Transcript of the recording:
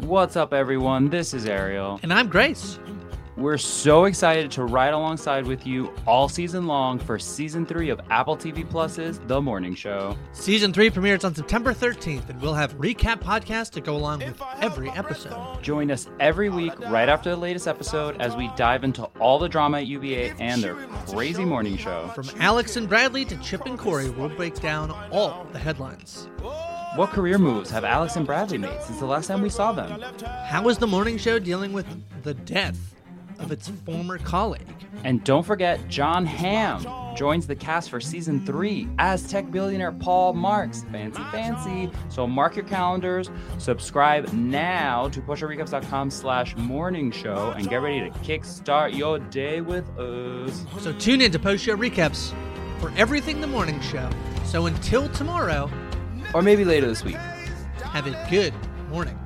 What's up, everyone? This is Ariel. And I'm Grace. We're so excited to ride alongside with you all season long for season three of Apple TV Plus's The Morning Show. Season 3 premieres on September 13th, and we'll have recap podcasts to go along with every episode. Join us every week right after the latest episode as we dive into all the drama at UBA and their crazy morning show. From Alex and Bradley to Chip and Corey, we'll break down all the headlines. What career moves have Alex and Bradley made since the last time we saw them? How is the morning show dealing with the death of its former colleague? And don't forget, Jon Hamm joins the cast for season three as tech billionaire Paul Marks. Fancy, fancy. So mark your calendars, subscribe now to postshowrecaps.com slash morning show, and get ready to kickstart your day with us. So tune in to post show recaps for everything the morning show. So until tomorrow, Or maybe later this week. have a good morning.